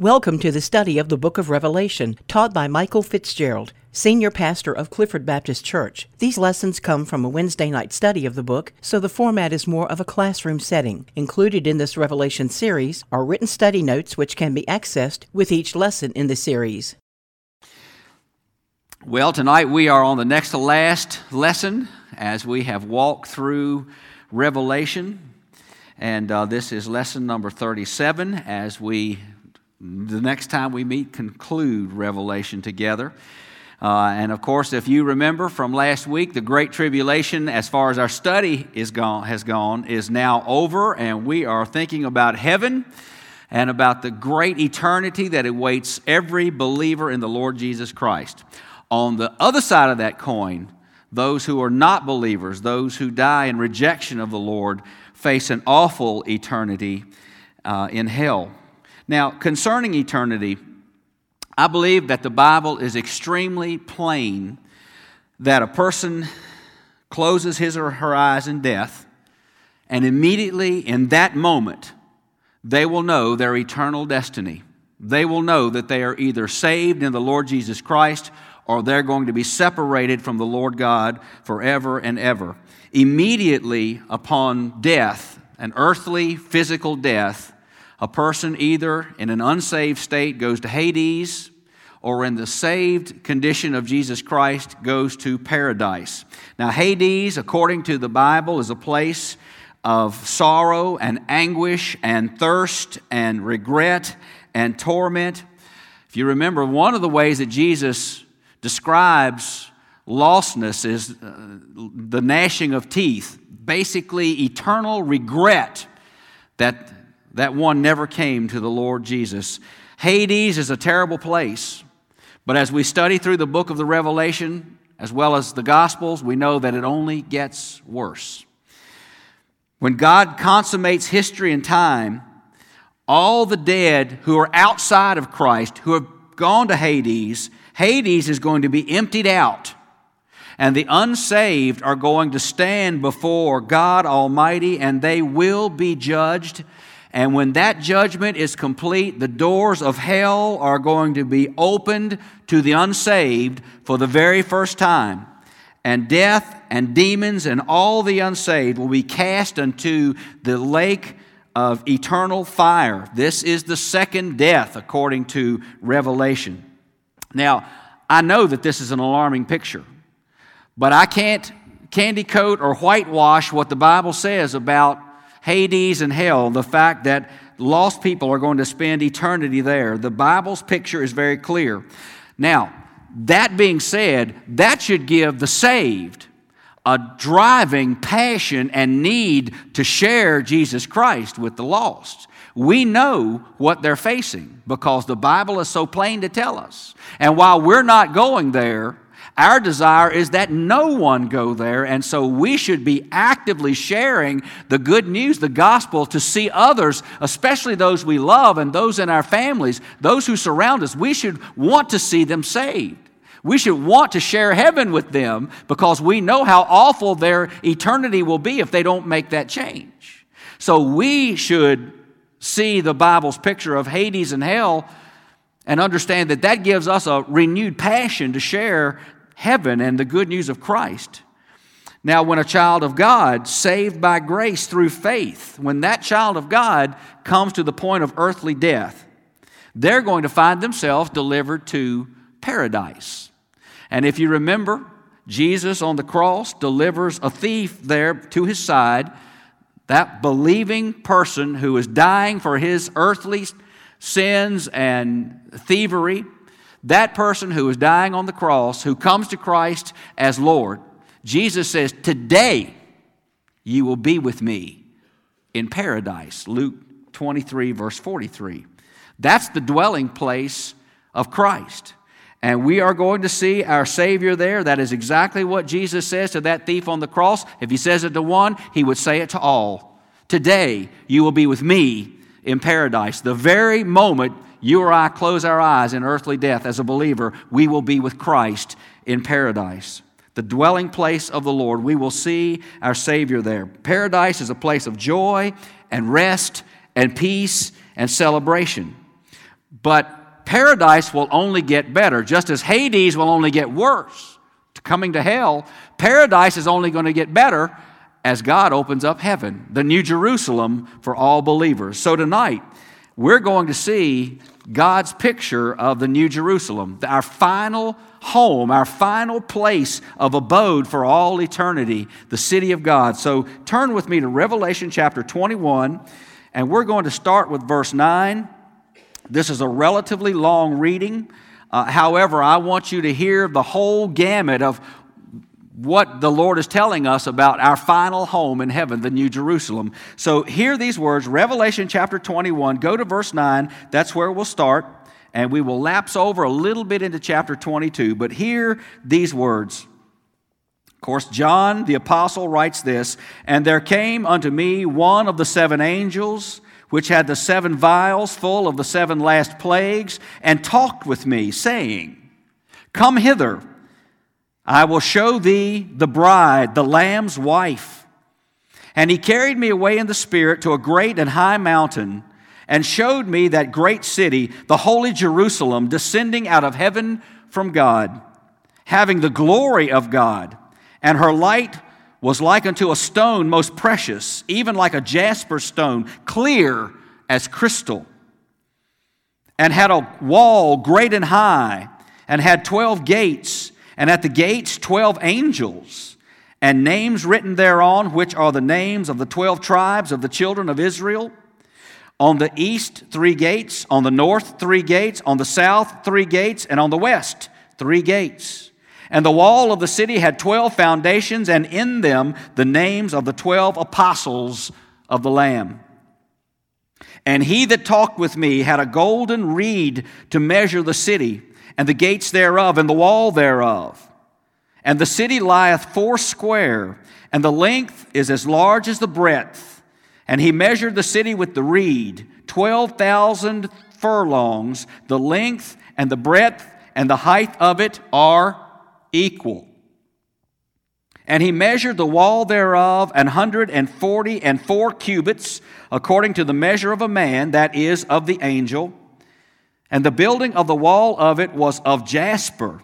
Welcome to the study of the book of Revelation, taught by Michael Fitzgerald, senior pastor of Clifford Baptist Church. These lessons come from a Wednesday night study of the book, so the format is more of a classroom setting. Included in this Revelation series are written study notes which can be accessed with each lesson in the series. Well, tonight we are on the next to last lesson as we have walked through Revelation. And uh, this is lesson number 37 as we the next time we meet, conclude Revelation together. Uh, and of course, if you remember from last week, the Great Tribulation, as far as our study is gone, has gone, is now over, and we are thinking about heaven and about the great eternity that awaits every believer in the Lord Jesus Christ. On the other side of that coin, those who are not believers, those who die in rejection of the Lord, face an awful eternity uh, in hell. Now, concerning eternity, I believe that the Bible is extremely plain that a person closes his or her eyes in death, and immediately in that moment, they will know their eternal destiny. They will know that they are either saved in the Lord Jesus Christ or they're going to be separated from the Lord God forever and ever. Immediately upon death, an earthly, physical death, a person either in an unsaved state goes to Hades or in the saved condition of Jesus Christ goes to paradise. Now, Hades, according to the Bible, is a place of sorrow and anguish and thirst and regret and torment. If you remember, one of the ways that Jesus describes lostness is uh, the gnashing of teeth, basically, eternal regret that that one never came to the Lord Jesus. Hades is a terrible place, but as we study through the book of the Revelation, as well as the Gospels, we know that it only gets worse. When God consummates history and time, all the dead who are outside of Christ, who have gone to Hades, Hades is going to be emptied out. And the unsaved are going to stand before God Almighty and they will be judged and when that judgment is complete, the doors of hell are going to be opened to the unsaved for the very first time. And death and demons and all the unsaved will be cast into the lake of eternal fire. This is the second death, according to Revelation. Now, I know that this is an alarming picture, but I can't candy coat or whitewash what the Bible says about Hades and hell, the fact that lost people are going to spend eternity there. The Bible's picture is very clear. Now, that being said, that should give the saved a driving passion and need to share Jesus Christ with the lost. We know what they're facing because the Bible is so plain to tell us. And while we're not going there, our desire is that no one go there, and so we should be actively sharing the good news, the gospel, to see others, especially those we love and those in our families, those who surround us. We should want to see them saved. We should want to share heaven with them because we know how awful their eternity will be if they don't make that change. So we should see the Bible's picture of Hades and hell and understand that that gives us a renewed passion to share heaven and the good news of Christ. Now, when a child of God, saved by grace through faith, when that child of God comes to the point of earthly death, they're going to find themselves delivered to paradise. And if you remember, Jesus on the cross delivers a thief there to his side, that believing person who is dying for his earthly sins and thievery that person who is dying on the cross, who comes to Christ as Lord, Jesus says, Today you will be with me in paradise. Luke 23, verse 43. That's the dwelling place of Christ. And we are going to see our Savior there. That is exactly what Jesus says to that thief on the cross. If he says it to one, he would say it to all. Today you will be with me in paradise. The very moment you or I close our eyes in earthly death as a believer, we will be with Christ in paradise. The dwelling place of the Lord. We will see our Savior there. Paradise is a place of joy and rest and peace and celebration. But paradise will only get better, just as Hades will only get worse. Coming to hell, paradise is only going to get better as God opens up heaven, the new Jerusalem for all believers. So tonight, we're going to see God's picture of the New Jerusalem, our final home, our final place of abode for all eternity, the city of God. So turn with me to Revelation chapter 21, and we're going to start with verse 9. This is a relatively long reading. Uh, however, I want you to hear the whole gamut of what the Lord is telling us about our final home in heaven, the New Jerusalem. So hear these words Revelation chapter 21, go to verse 9. That's where we'll start. And we will lapse over a little bit into chapter 22. But hear these words. Of course, John the apostle writes this And there came unto me one of the seven angels, which had the seven vials full of the seven last plagues, and talked with me, saying, Come hither. I will show thee the bride, the Lamb's wife. And he carried me away in the Spirit to a great and high mountain, and showed me that great city, the holy Jerusalem, descending out of heaven from God, having the glory of God. And her light was like unto a stone most precious, even like a jasper stone, clear as crystal, and had a wall great and high, and had twelve gates and at the gates, 12 angels, and names written thereon, which are the names of the 12 tribes of the children of Israel. On the east, three gates. On the north, three gates. On the south, three gates. And on the west, three gates. And the wall of the city had 12 foundations, and in them the names of the 12 apostles of the Lamb. And he that talked with me had a golden reed to measure the city and the gates thereof, and the wall thereof. And the city lieth foursquare, and the length is as large as the breadth. And he measured the city with the reed, 12,000 furlongs. The length and the breadth and the height of it are equal. And he measured the wall thereof an hundred and forty and four cubits, according to the measure of a man, that is, of the angel. And the building of the wall of it was of jasper,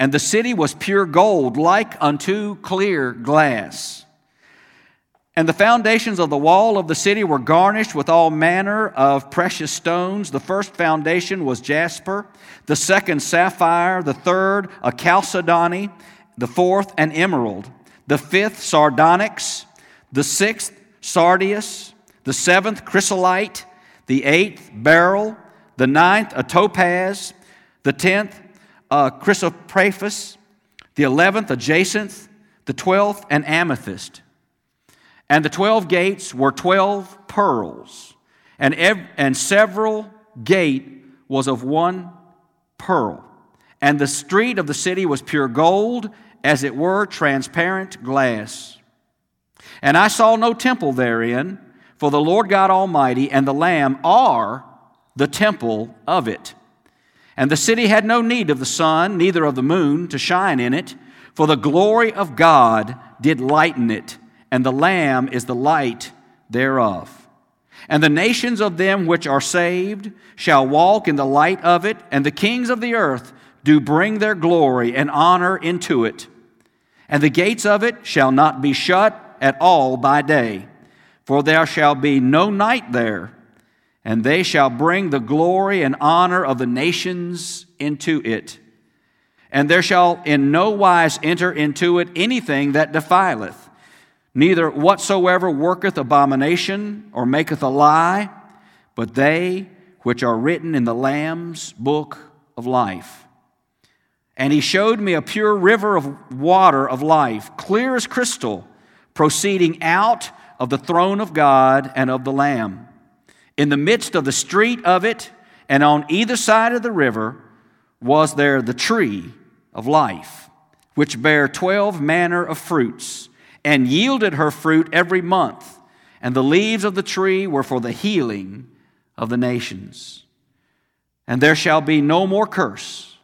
and the city was pure gold, like unto clear glass. And the foundations of the wall of the city were garnished with all manner of precious stones. The first foundation was jasper, the second sapphire, the third a chalcedony, the fourth an emerald, the fifth sardonyx, the sixth sardius, the seventh chrysolite, the eighth beryl the ninth a topaz, the tenth a chrysoprasus, the eleventh a jacinth, the twelfth an amethyst. And the twelve gates were twelve pearls, and, ev- and several gate was of one pearl. And the street of the city was pure gold, as it were transparent glass. And I saw no temple therein, for the Lord God Almighty and the Lamb are the temple of it. And the city had no need of the sun, neither of the moon, to shine in it, for the glory of God did lighten it, and the Lamb is the light thereof. And the nations of them which are saved shall walk in the light of it, and the kings of the earth do bring their glory and honor into it. And the gates of it shall not be shut at all by day, for there shall be no night there and they shall bring the glory and honor of the nations into it. And there shall in no wise enter into it anything that defileth, neither whatsoever worketh abomination or maketh a lie, but they which are written in the Lamb's book of life. And he showed me a pure river of water of life, clear as crystal, proceeding out of the throne of God and of the Lamb. In the midst of the street of it, and on either side of the river, was there the tree of life, which bare twelve manner of fruits, and yielded her fruit every month. And the leaves of the tree were for the healing of the nations. And there shall be no more curse,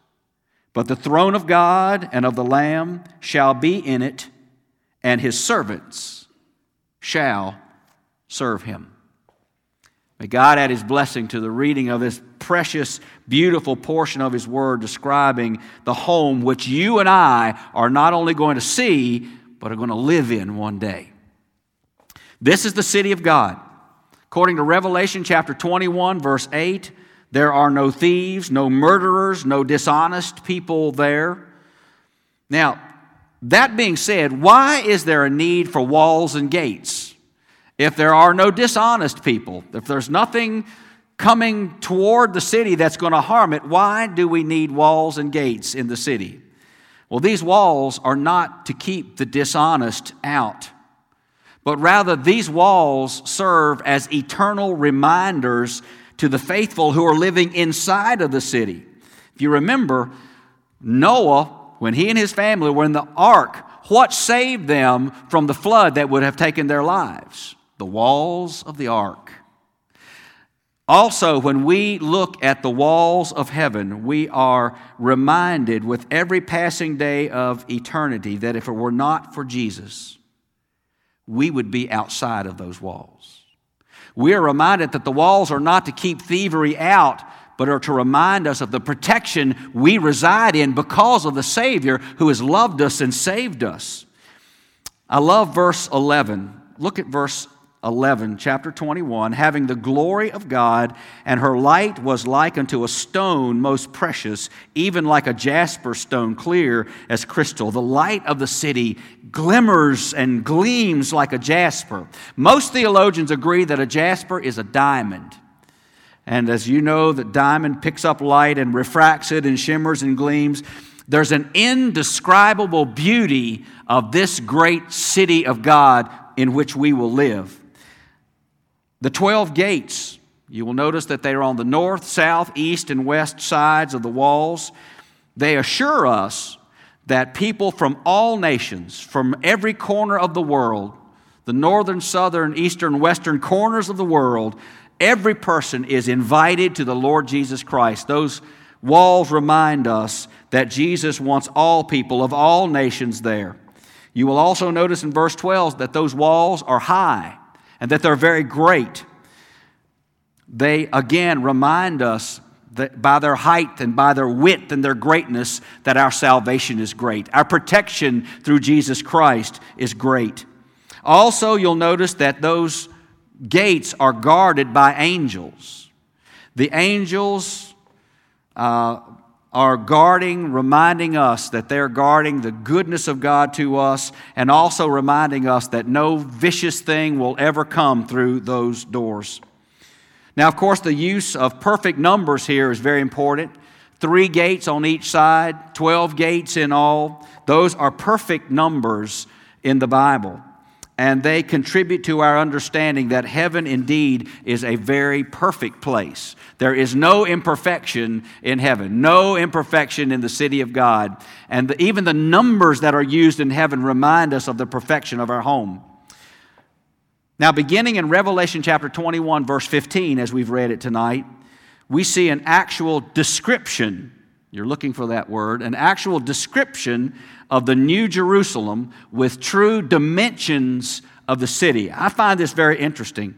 but the throne of God and of the Lamb shall be in it, and his servants shall serve him. May God add his blessing to the reading of this precious, beautiful portion of his word describing the home which you and I are not only going to see, but are going to live in one day. This is the city of God. According to Revelation chapter 21, verse 8, there are no thieves, no murderers, no dishonest people there. Now, that being said, why is there a need for walls and gates? If there are no dishonest people, if there's nothing coming toward the city that's going to harm it, why do we need walls and gates in the city? Well, these walls are not to keep the dishonest out, but rather these walls serve as eternal reminders to the faithful who are living inside of the city. If you remember, Noah when he and his family were in the ark, what saved them from the flood that would have taken their lives? The walls of the ark. Also, when we look at the walls of heaven, we are reminded with every passing day of eternity that if it were not for Jesus, we would be outside of those walls. We are reminded that the walls are not to keep thievery out, but are to remind us of the protection we reside in because of the Savior who has loved us and saved us. I love verse 11. Look at verse 11, chapter 21. Having the glory of God, and her light was like unto a stone most precious, even like a jasper stone, clear as crystal. The light of the city glimmers and gleams like a jasper. Most theologians agree that a jasper is a diamond. And as you know, the diamond picks up light and refracts it and shimmers and gleams. There's an indescribable beauty of this great city of God in which we will live. The 12 gates, you will notice that they are on the north, south, east, and west sides of the walls. They assure us that people from all nations, from every corner of the world, the northern, southern, eastern, western corners of the world, Every person is invited to the Lord Jesus Christ. Those walls remind us that Jesus wants all people of all nations there. You will also notice in verse 12 that those walls are high and that they're very great. They again remind us that by their height and by their width and their greatness that our salvation is great. Our protection through Jesus Christ is great. Also, you'll notice that those gates are guarded by angels. The angels uh, are guarding, reminding us that they're guarding the goodness of God to us, and also reminding us that no vicious thing will ever come through those doors. Now, of course, the use of perfect numbers here is very important. Three gates on each side, 12 gates in all. Those are perfect numbers in the Bible and they contribute to our understanding that heaven indeed is a very perfect place. There is no imperfection in heaven, no imperfection in the city of God. And the, even the numbers that are used in heaven remind us of the perfection of our home. Now, beginning in Revelation chapter 21, verse 15, as we've read it tonight, we see an actual description. You're looking for that word, an actual description of the New Jerusalem with true dimensions of the city. I find this very interesting.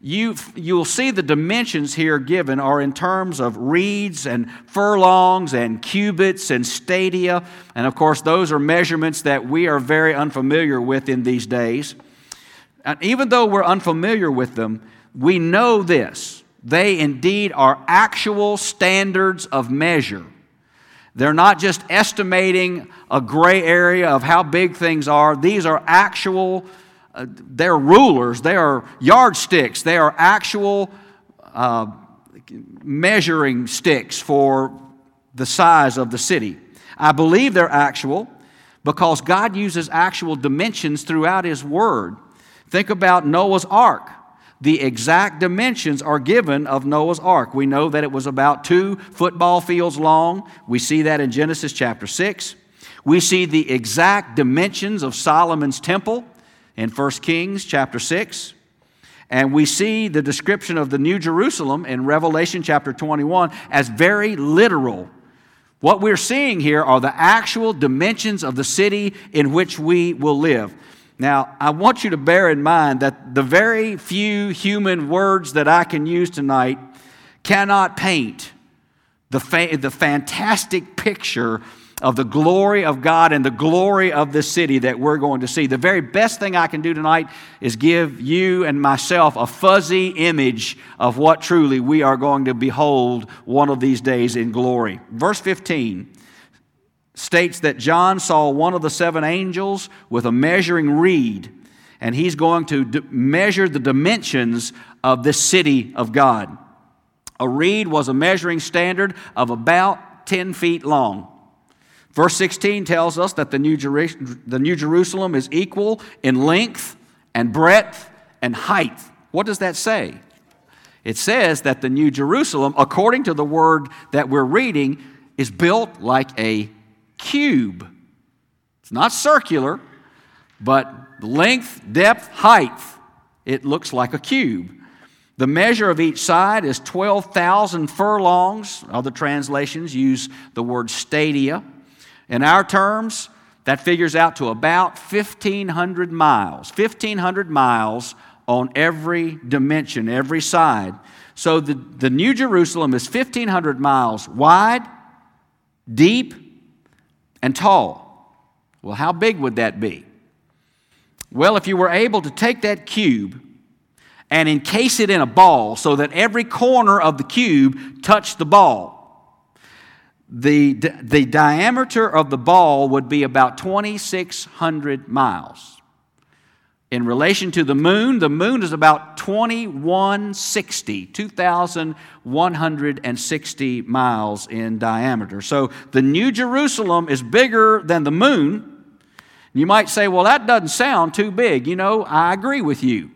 You, you'll see the dimensions here given are in terms of reeds and furlongs and cubits and stadia. And of course, those are measurements that we are very unfamiliar with in these days. And even though we're unfamiliar with them, we know this. They indeed are actual standards of measure. They're not just estimating a gray area of how big things are. These are actual, uh, they're rulers, they are yardsticks, they are actual uh, measuring sticks for the size of the city. I believe they're actual because God uses actual dimensions throughout His Word. Think about Noah's Ark the exact dimensions are given of Noah's ark. We know that it was about two football fields long. We see that in Genesis chapter 6. We see the exact dimensions of Solomon's temple in 1 Kings chapter 6. And we see the description of the New Jerusalem in Revelation chapter 21 as very literal. What we're seeing here are the actual dimensions of the city in which we will live. Now, I want you to bear in mind that the very few human words that I can use tonight cannot paint the, fa- the fantastic picture of the glory of God and the glory of the city that we're going to see. The very best thing I can do tonight is give you and myself a fuzzy image of what truly we are going to behold one of these days in glory. Verse 15 states that John saw one of the seven angels with a measuring reed, and he's going to d- measure the dimensions of this city of God. A reed was a measuring standard of about 10 feet long. Verse 16 tells us that the New, Jer- the New Jerusalem is equal in length and breadth and height. What does that say? It says that the New Jerusalem, according to the word that we're reading, is built like a cube. It's not circular, but length, depth, height, it looks like a cube. The measure of each side is 12,000 furlongs. Other translations use the word stadia. In our terms, that figures out to about 1,500 miles. 1,500 miles on every dimension, every side. So the, the New Jerusalem is 1,500 miles wide, deep, and tall. Well, how big would that be? Well, if you were able to take that cube and encase it in a ball so that every corner of the cube touched the ball, the, the diameter of the ball would be about 2,600 miles. In relation to the moon, the moon is about 2160, 2,160 miles in diameter. So the New Jerusalem is bigger than the moon. You might say, well, that doesn't sound too big. You know, I agree with you.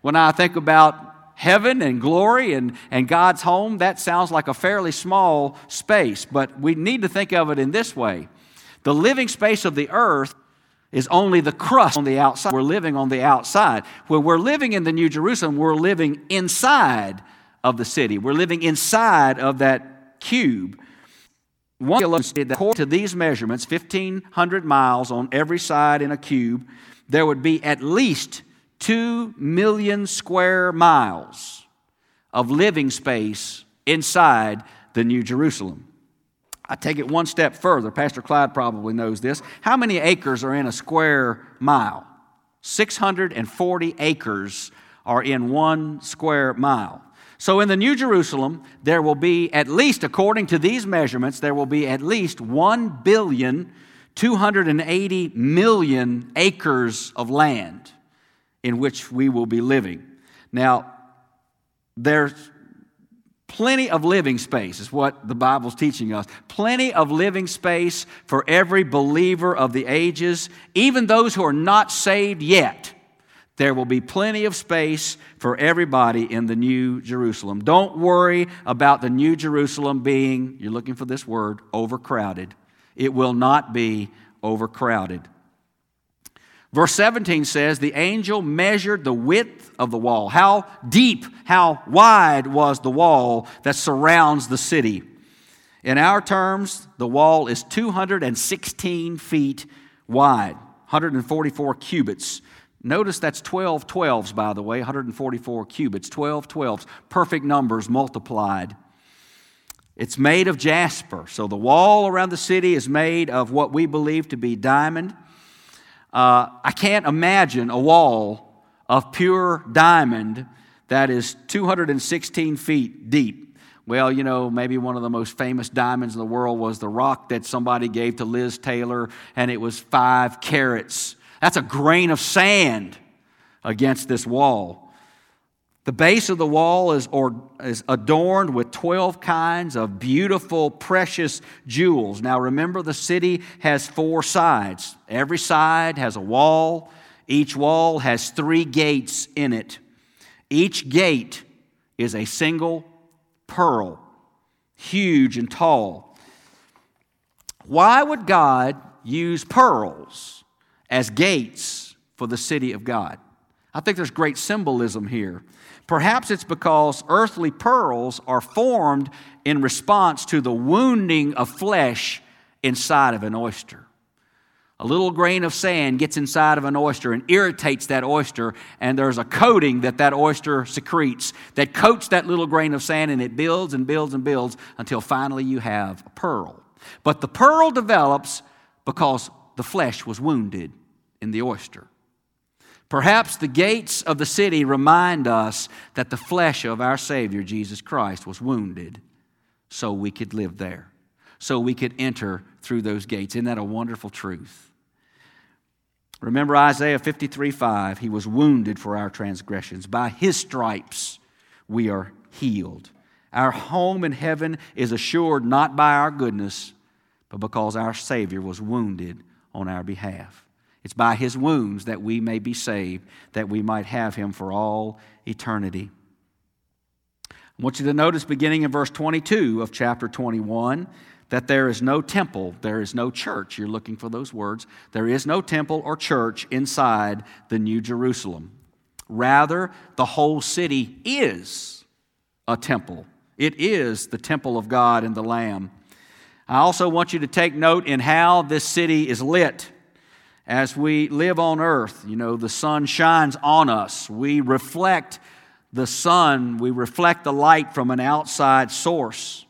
When I think about heaven and glory and, and God's home, that sounds like a fairly small space, but we need to think of it in this way. The living space of the earth is only the crust on the outside. We're living on the outside. When we're living in the New Jerusalem, we're living inside of the city. We're living inside of that cube. One that according to these measurements, 1,500 miles on every side in a cube, there would be at least 2 million square miles of living space inside the New Jerusalem. I take it one step further. Pastor Clyde probably knows this. How many acres are in a square mile? 640 acres are in one square mile. So in the New Jerusalem, there will be at least, according to these measurements, there will be at least 1 billion 280 million acres of land in which we will be living. Now, there's plenty of living space, is what the Bible's teaching us. Plenty of living space for every believer of the ages, even those who are not saved yet. There will be plenty of space for everybody in the New Jerusalem. Don't worry about the New Jerusalem being, you're looking for this word, overcrowded. It will not be overcrowded. Verse 17 says, The angel measured the width of the wall. How deep, how wide was the wall that surrounds the city? In our terms, the wall is 216 feet wide, 144 cubits. Notice that's 12 12s, by the way, 144 cubits, 12 12s, perfect numbers multiplied. It's made of jasper. So the wall around the city is made of what we believe to be diamond. Uh, I can't imagine a wall of pure diamond that is 216 feet deep. Well, you know, maybe one of the most famous diamonds in the world was the rock that somebody gave to Liz Taylor, and it was five carats. That's a grain of sand against this wall. The base of the wall is, or, is adorned with 12 kinds of beautiful, precious jewels. Now remember, the city has four sides. Every side has a wall, each wall has three gates in it. Each gate is a single pearl, huge and tall. Why would God use pearls as gates for the city of God? I think there's great symbolism here. Perhaps it's because earthly pearls are formed in response to the wounding of flesh inside of an oyster. A little grain of sand gets inside of an oyster and irritates that oyster, and there's a coating that that oyster secretes that coats that little grain of sand, and it builds and builds and builds until finally you have a pearl. But the pearl develops because the flesh was wounded in the oyster. Perhaps the gates of the city remind us that the flesh of our Savior, Jesus Christ, was wounded so we could live there, so we could enter through those gates. Isn't that a wonderful truth? Remember Isaiah 53 5. He was wounded for our transgressions. By his stripes we are healed. Our home in heaven is assured not by our goodness, but because our Savior was wounded on our behalf. It's by his wounds that we may be saved, that we might have him for all eternity. I want you to notice, beginning in verse 22 of chapter 21, that there is no temple, there is no church. You're looking for those words. There is no temple or church inside the New Jerusalem. Rather, the whole city is a temple. It is the temple of God and the Lamb. I also want you to take note in how this city is lit. As we live on earth, you know, the sun shines on us. We reflect the sun, we reflect the light from an outside source.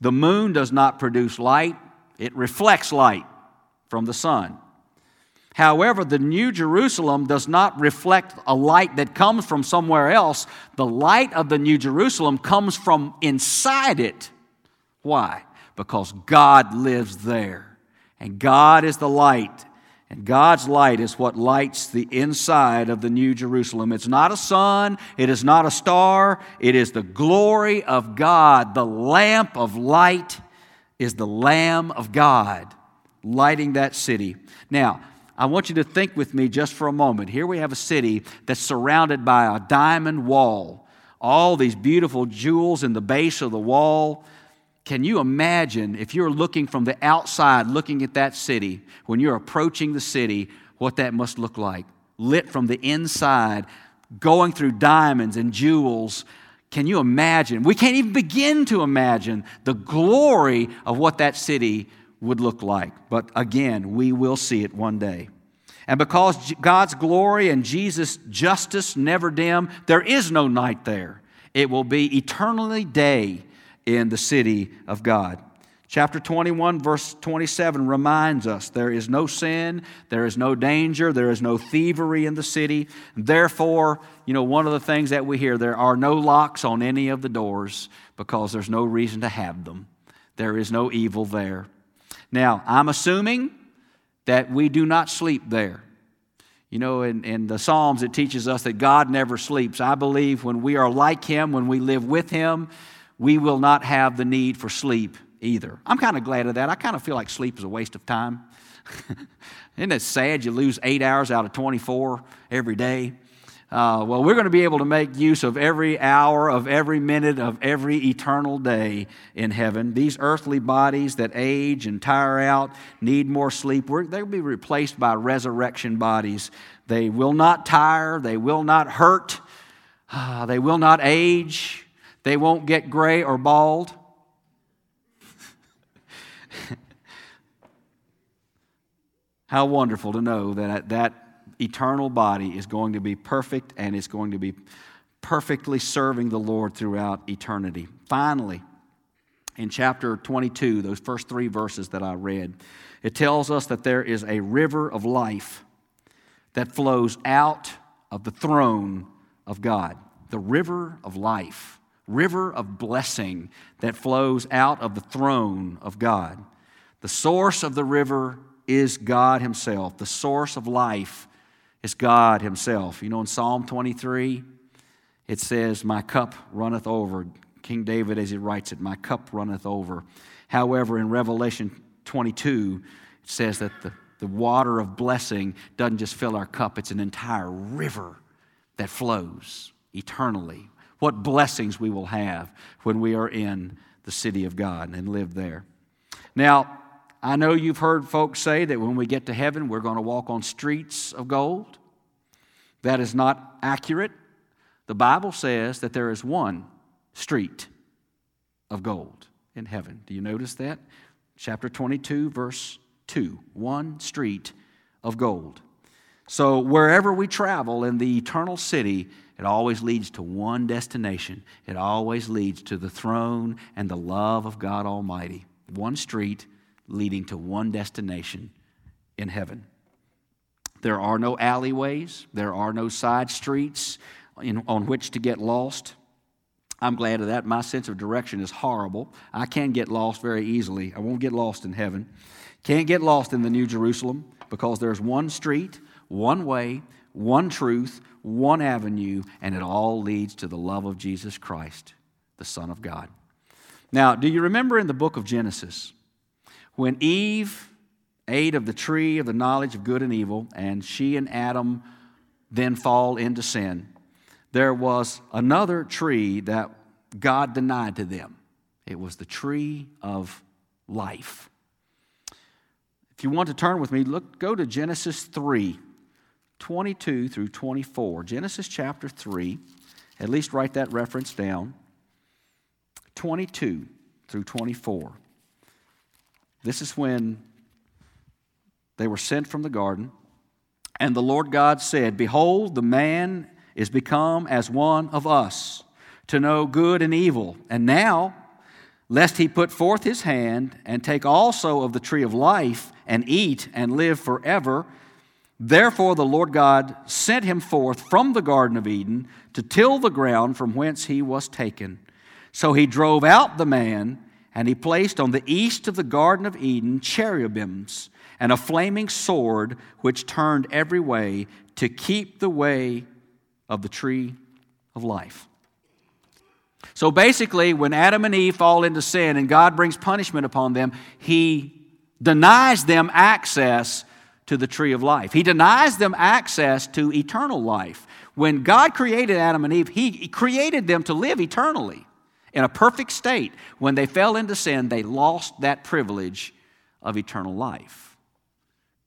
The moon does not produce light, it reflects light from the sun. However, the New Jerusalem does not reflect a light that comes from somewhere else. The light of the New Jerusalem comes from inside it. Why? Because God lives there. And God is the light. And God's light is what lights the inside of the New Jerusalem. It's not a sun, it is not a star, it is the glory of God. The lamp of light is the Lamb of God lighting that city. Now, I want you to think with me just for a moment. Here we have a city that's surrounded by a diamond wall, all these beautiful jewels in the base of the wall. Can you imagine if you're looking from the outside, looking at that city, when you're approaching the city, what that must look like? Lit from the inside, going through diamonds and jewels. Can you imagine? We can't even begin to imagine the glory of what that city would look like. But again, we will see it one day. And because God's glory and Jesus' justice never dim, there is no night there. It will be eternally day in the city of God. Chapter 21, verse 27 reminds us there is no sin, there is no danger, there is no thievery in the city. Therefore, you know, one of the things that we hear, there are no locks on any of the doors because there's no reason to have them. There is no evil there. Now, I'm assuming that we do not sleep there. You know, in, in the Psalms, it teaches us that God never sleeps. I believe when we are like Him, when we live with Him, we will not have the need for sleep either. I'm kind of glad of that. I kind of feel like sleep is a waste of time. Isn't it sad you lose eight hours out of 24 every day? Uh, well, we're going to be able to make use of every hour, of every minute, of every eternal day in heaven. These earthly bodies that age and tire out need more sleep. They'll be replaced by resurrection bodies. They will not tire, they will not hurt, uh, they will not age. They won't get gray or bald. How wonderful to know that uh, that eternal body is going to be perfect and it's going to be perfectly serving the Lord throughout eternity. Finally, in chapter 22, those first three verses that I read, it tells us that there is a river of life that flows out of the throne of God. The river of life river of blessing that flows out of the throne of God. The source of the river is God Himself. The source of life is God Himself. You know, in Psalm 23, it says, My cup runneth over. King David, as he writes it, My cup runneth over. However, in Revelation 22, it says that the, the water of blessing doesn't just fill our cup, it's an entire river that flows eternally what blessings we will have when we are in the city of God and live there. Now, I know you've heard folks say that when we get to heaven, we're going to walk on streets of gold. That is not accurate. The Bible says that there is one street of gold in heaven. Do you notice that? Chapter 22, verse two, one street of gold. So wherever we travel in the eternal city, it always leads to one destination. It always leads to the throne and the love of God Almighty. One street leading to one destination in heaven. There are no alleyways, there are no side streets in, on which to get lost. I'm glad of that. My sense of direction is horrible. I can get lost very easily. I won't get lost in heaven. Can't get lost in the New Jerusalem because there's one street, one way, one truth, one avenue, and it all leads to the love of Jesus Christ, the Son of God. Now, do you remember in the book of Genesis when Eve ate of the tree of the knowledge of good and evil, and she and Adam then fall into sin? There was another tree that God denied to them. It was the tree of life. If you want to turn with me, look, go to Genesis 3. 22 through 24. Genesis chapter 3, at least write that reference down. 22 through 24. This is when they were sent from the garden. And the Lord God said, Behold, the man is become as one of us, to know good and evil. And now, lest he put forth his hand and take also of the tree of life and eat and live forever. Therefore, the Lord God sent him forth from the Garden of Eden to till the ground from whence he was taken. So he drove out the man, and he placed on the east of the Garden of Eden cherubims and a flaming sword which turned every way to keep the way of the tree of life. So basically, when Adam and Eve fall into sin and God brings punishment upon them, he denies them access to the tree of life. He denies them access to eternal life. When God created Adam and Eve, He created them to live eternally in a perfect state. When they fell into sin, they lost that privilege of eternal life.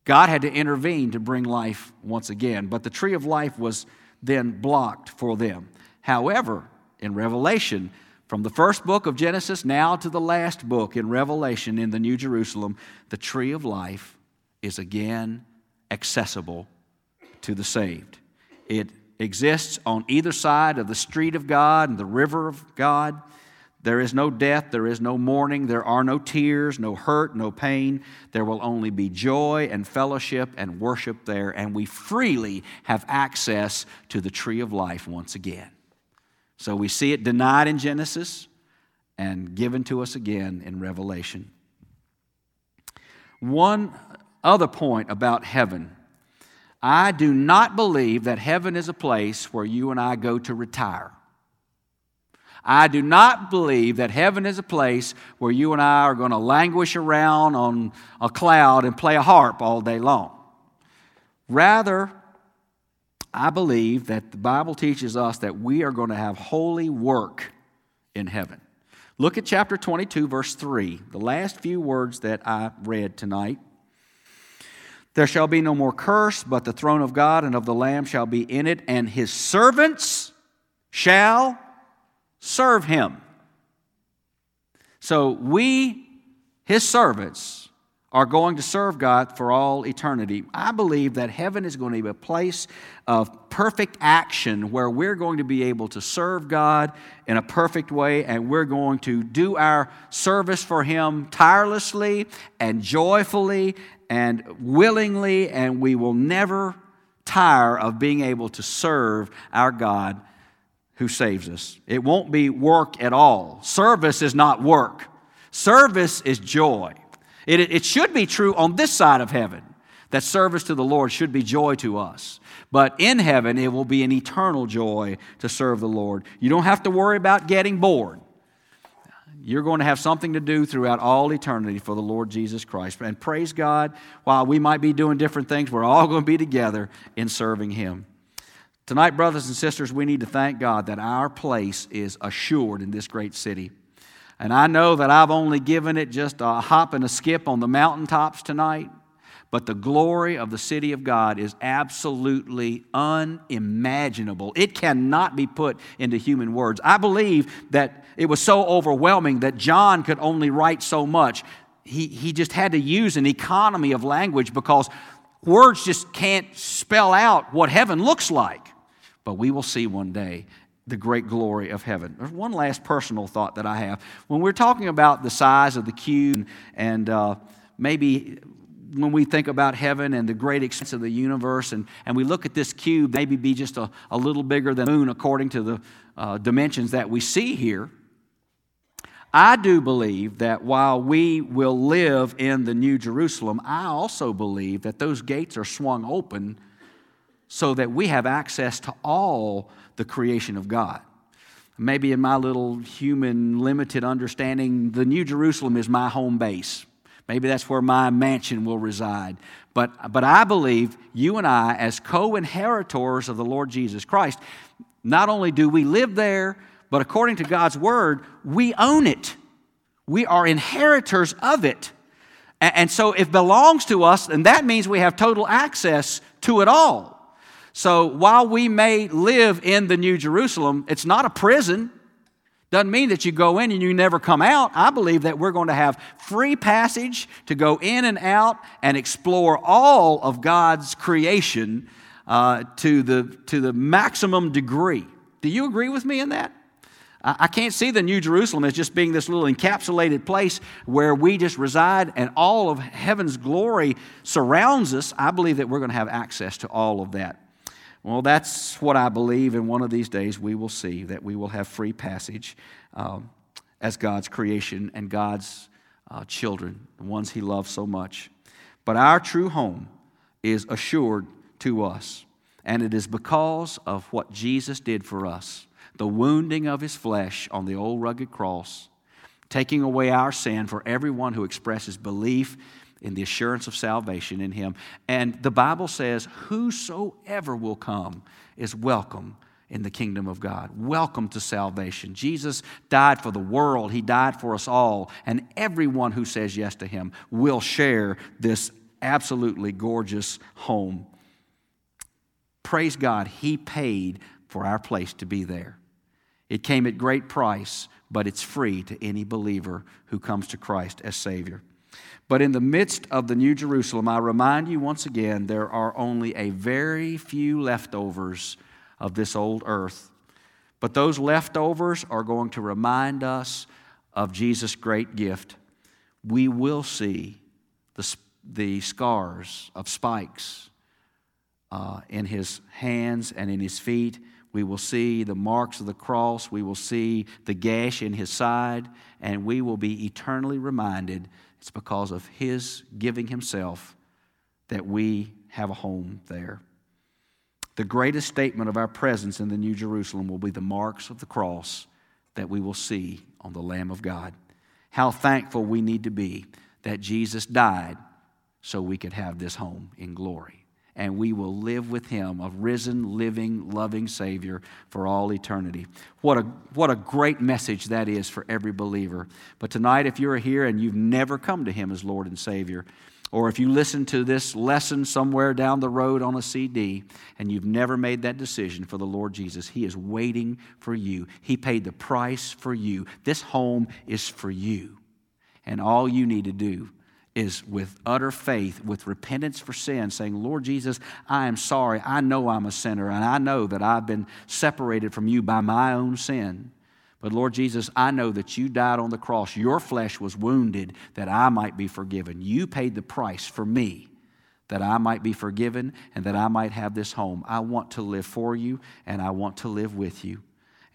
God had to intervene to bring life once again, but the tree of life was then blocked for them. However, in Revelation, from the first book of Genesis now to the last book in Revelation in the New Jerusalem, the tree of life is again accessible to the saved. It exists on either side of the street of God and the river of God. There is no death, there is no mourning, there are no tears, no hurt, no pain. There will only be joy and fellowship and worship there, and we freely have access to the tree of life once again. So we see it denied in Genesis and given to us again in Revelation. One other point about heaven. I do not believe that heaven is a place where you and I go to retire. I do not believe that heaven is a place where you and I are going to languish around on a cloud and play a harp all day long. Rather, I believe that the Bible teaches us that we are going to have holy work in heaven. Look at chapter 22, verse 3, the last few words that I read tonight. There shall be no more curse, but the throne of God and of the Lamb shall be in it, and his servants shall serve him. So we, his servants, are going to serve God for all eternity. I believe that heaven is going to be a place of perfect action where we're going to be able to serve God in a perfect way and we're going to do our service for Him tirelessly and joyfully and willingly, and we will never tire of being able to serve our God who saves us. It won't be work at all. Service is not work, service is joy. It, it should be true on this side of heaven that service to the Lord should be joy to us. But in heaven, it will be an eternal joy to serve the Lord. You don't have to worry about getting bored. You're going to have something to do throughout all eternity for the Lord Jesus Christ. And praise God, while we might be doing different things, we're all going to be together in serving Him. Tonight, brothers and sisters, we need to thank God that our place is assured in this great city. And I know that I've only given it just a hop and a skip on the mountaintops tonight. But the glory of the city of God is absolutely unimaginable. It cannot be put into human words. I believe that it was so overwhelming that John could only write so much. he, he just had to use an economy of language because words just can't spell out what heaven looks like. But we will see one day the great glory of heaven. There's one last personal thought that I have. When we're talking about the size of the cube and uh, maybe when we think about heaven and the great extent of the universe, and, and we look at this cube, maybe be just a, a little bigger than the moon according to the uh, dimensions that we see here. I do believe that while we will live in the New Jerusalem, I also believe that those gates are swung open so that we have access to all the creation of God. Maybe in my little human limited understanding, the New Jerusalem is my home base. Maybe that's where my mansion will reside. But, but I believe you and I, as co inheritors of the Lord Jesus Christ, not only do we live there, but according to God's word, we own it. We are inheritors of it. And, and so it belongs to us, then that means we have total access to it all. So while we may live in the New Jerusalem, it's not a prison. Doesn't mean that you go in and you never come out. I believe that we're going to have free passage to go in and out and explore all of God's creation uh, to, the, to the maximum degree. Do you agree with me in that? I can't see the New Jerusalem as just being this little encapsulated place where we just reside and all of heaven's glory surrounds us. I believe that we're going to have access to all of that. Well, that's what I believe, and one of these days we will see that we will have free passage um, as God's creation and God's uh, children, the ones He loves so much. But our true home is assured to us, and it is because of what Jesus did for us the wounding of His flesh on the old rugged cross, taking away our sin for everyone who expresses belief in the assurance of salvation in Him. And the Bible says, Whosoever will come is welcome in the kingdom of God. Welcome to salvation. Jesus died for the world, He died for us all, and everyone who says yes to Him will share this absolutely gorgeous home. Praise God, He paid for our place to be there. It came at great price, but it's free to any believer who comes to Christ as Savior. But in the midst of the New Jerusalem, I remind you once again, there are only a very few leftovers of this old earth. But those leftovers are going to remind us of Jesus' great gift. We will see the, the scars of spikes uh, in his hands and in his feet. We will see the marks of the cross. We will see the gash in his side. And we will be eternally reminded it's because of His giving Himself that we have a home there. The greatest statement of our presence in the New Jerusalem will be the marks of the cross that we will see on the Lamb of God. How thankful we need to be that Jesus died so we could have this home in glory and we will live with him, a risen, living, loving Savior for all eternity. What a, what a great message that is for every believer. But tonight, if you're here and you've never come to him as Lord and Savior, or if you listen to this lesson somewhere down the road on a CD and you've never made that decision for the Lord Jesus, He is waiting for you. He paid the price for you. This home is for you. And all you need to do is with utter faith, with repentance for sin, saying, Lord Jesus, I am sorry. I know I'm a sinner, and I know that I've been separated from you by my own sin. But Lord Jesus, I know that you died on the cross. Your flesh was wounded that I might be forgiven. You paid the price for me that I might be forgiven and that I might have this home. I want to live for you and I want to live with you.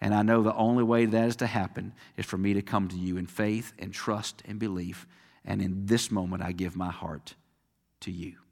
And I know the only way that is to happen is for me to come to you in faith and trust and belief. And in this moment, I give my heart to you.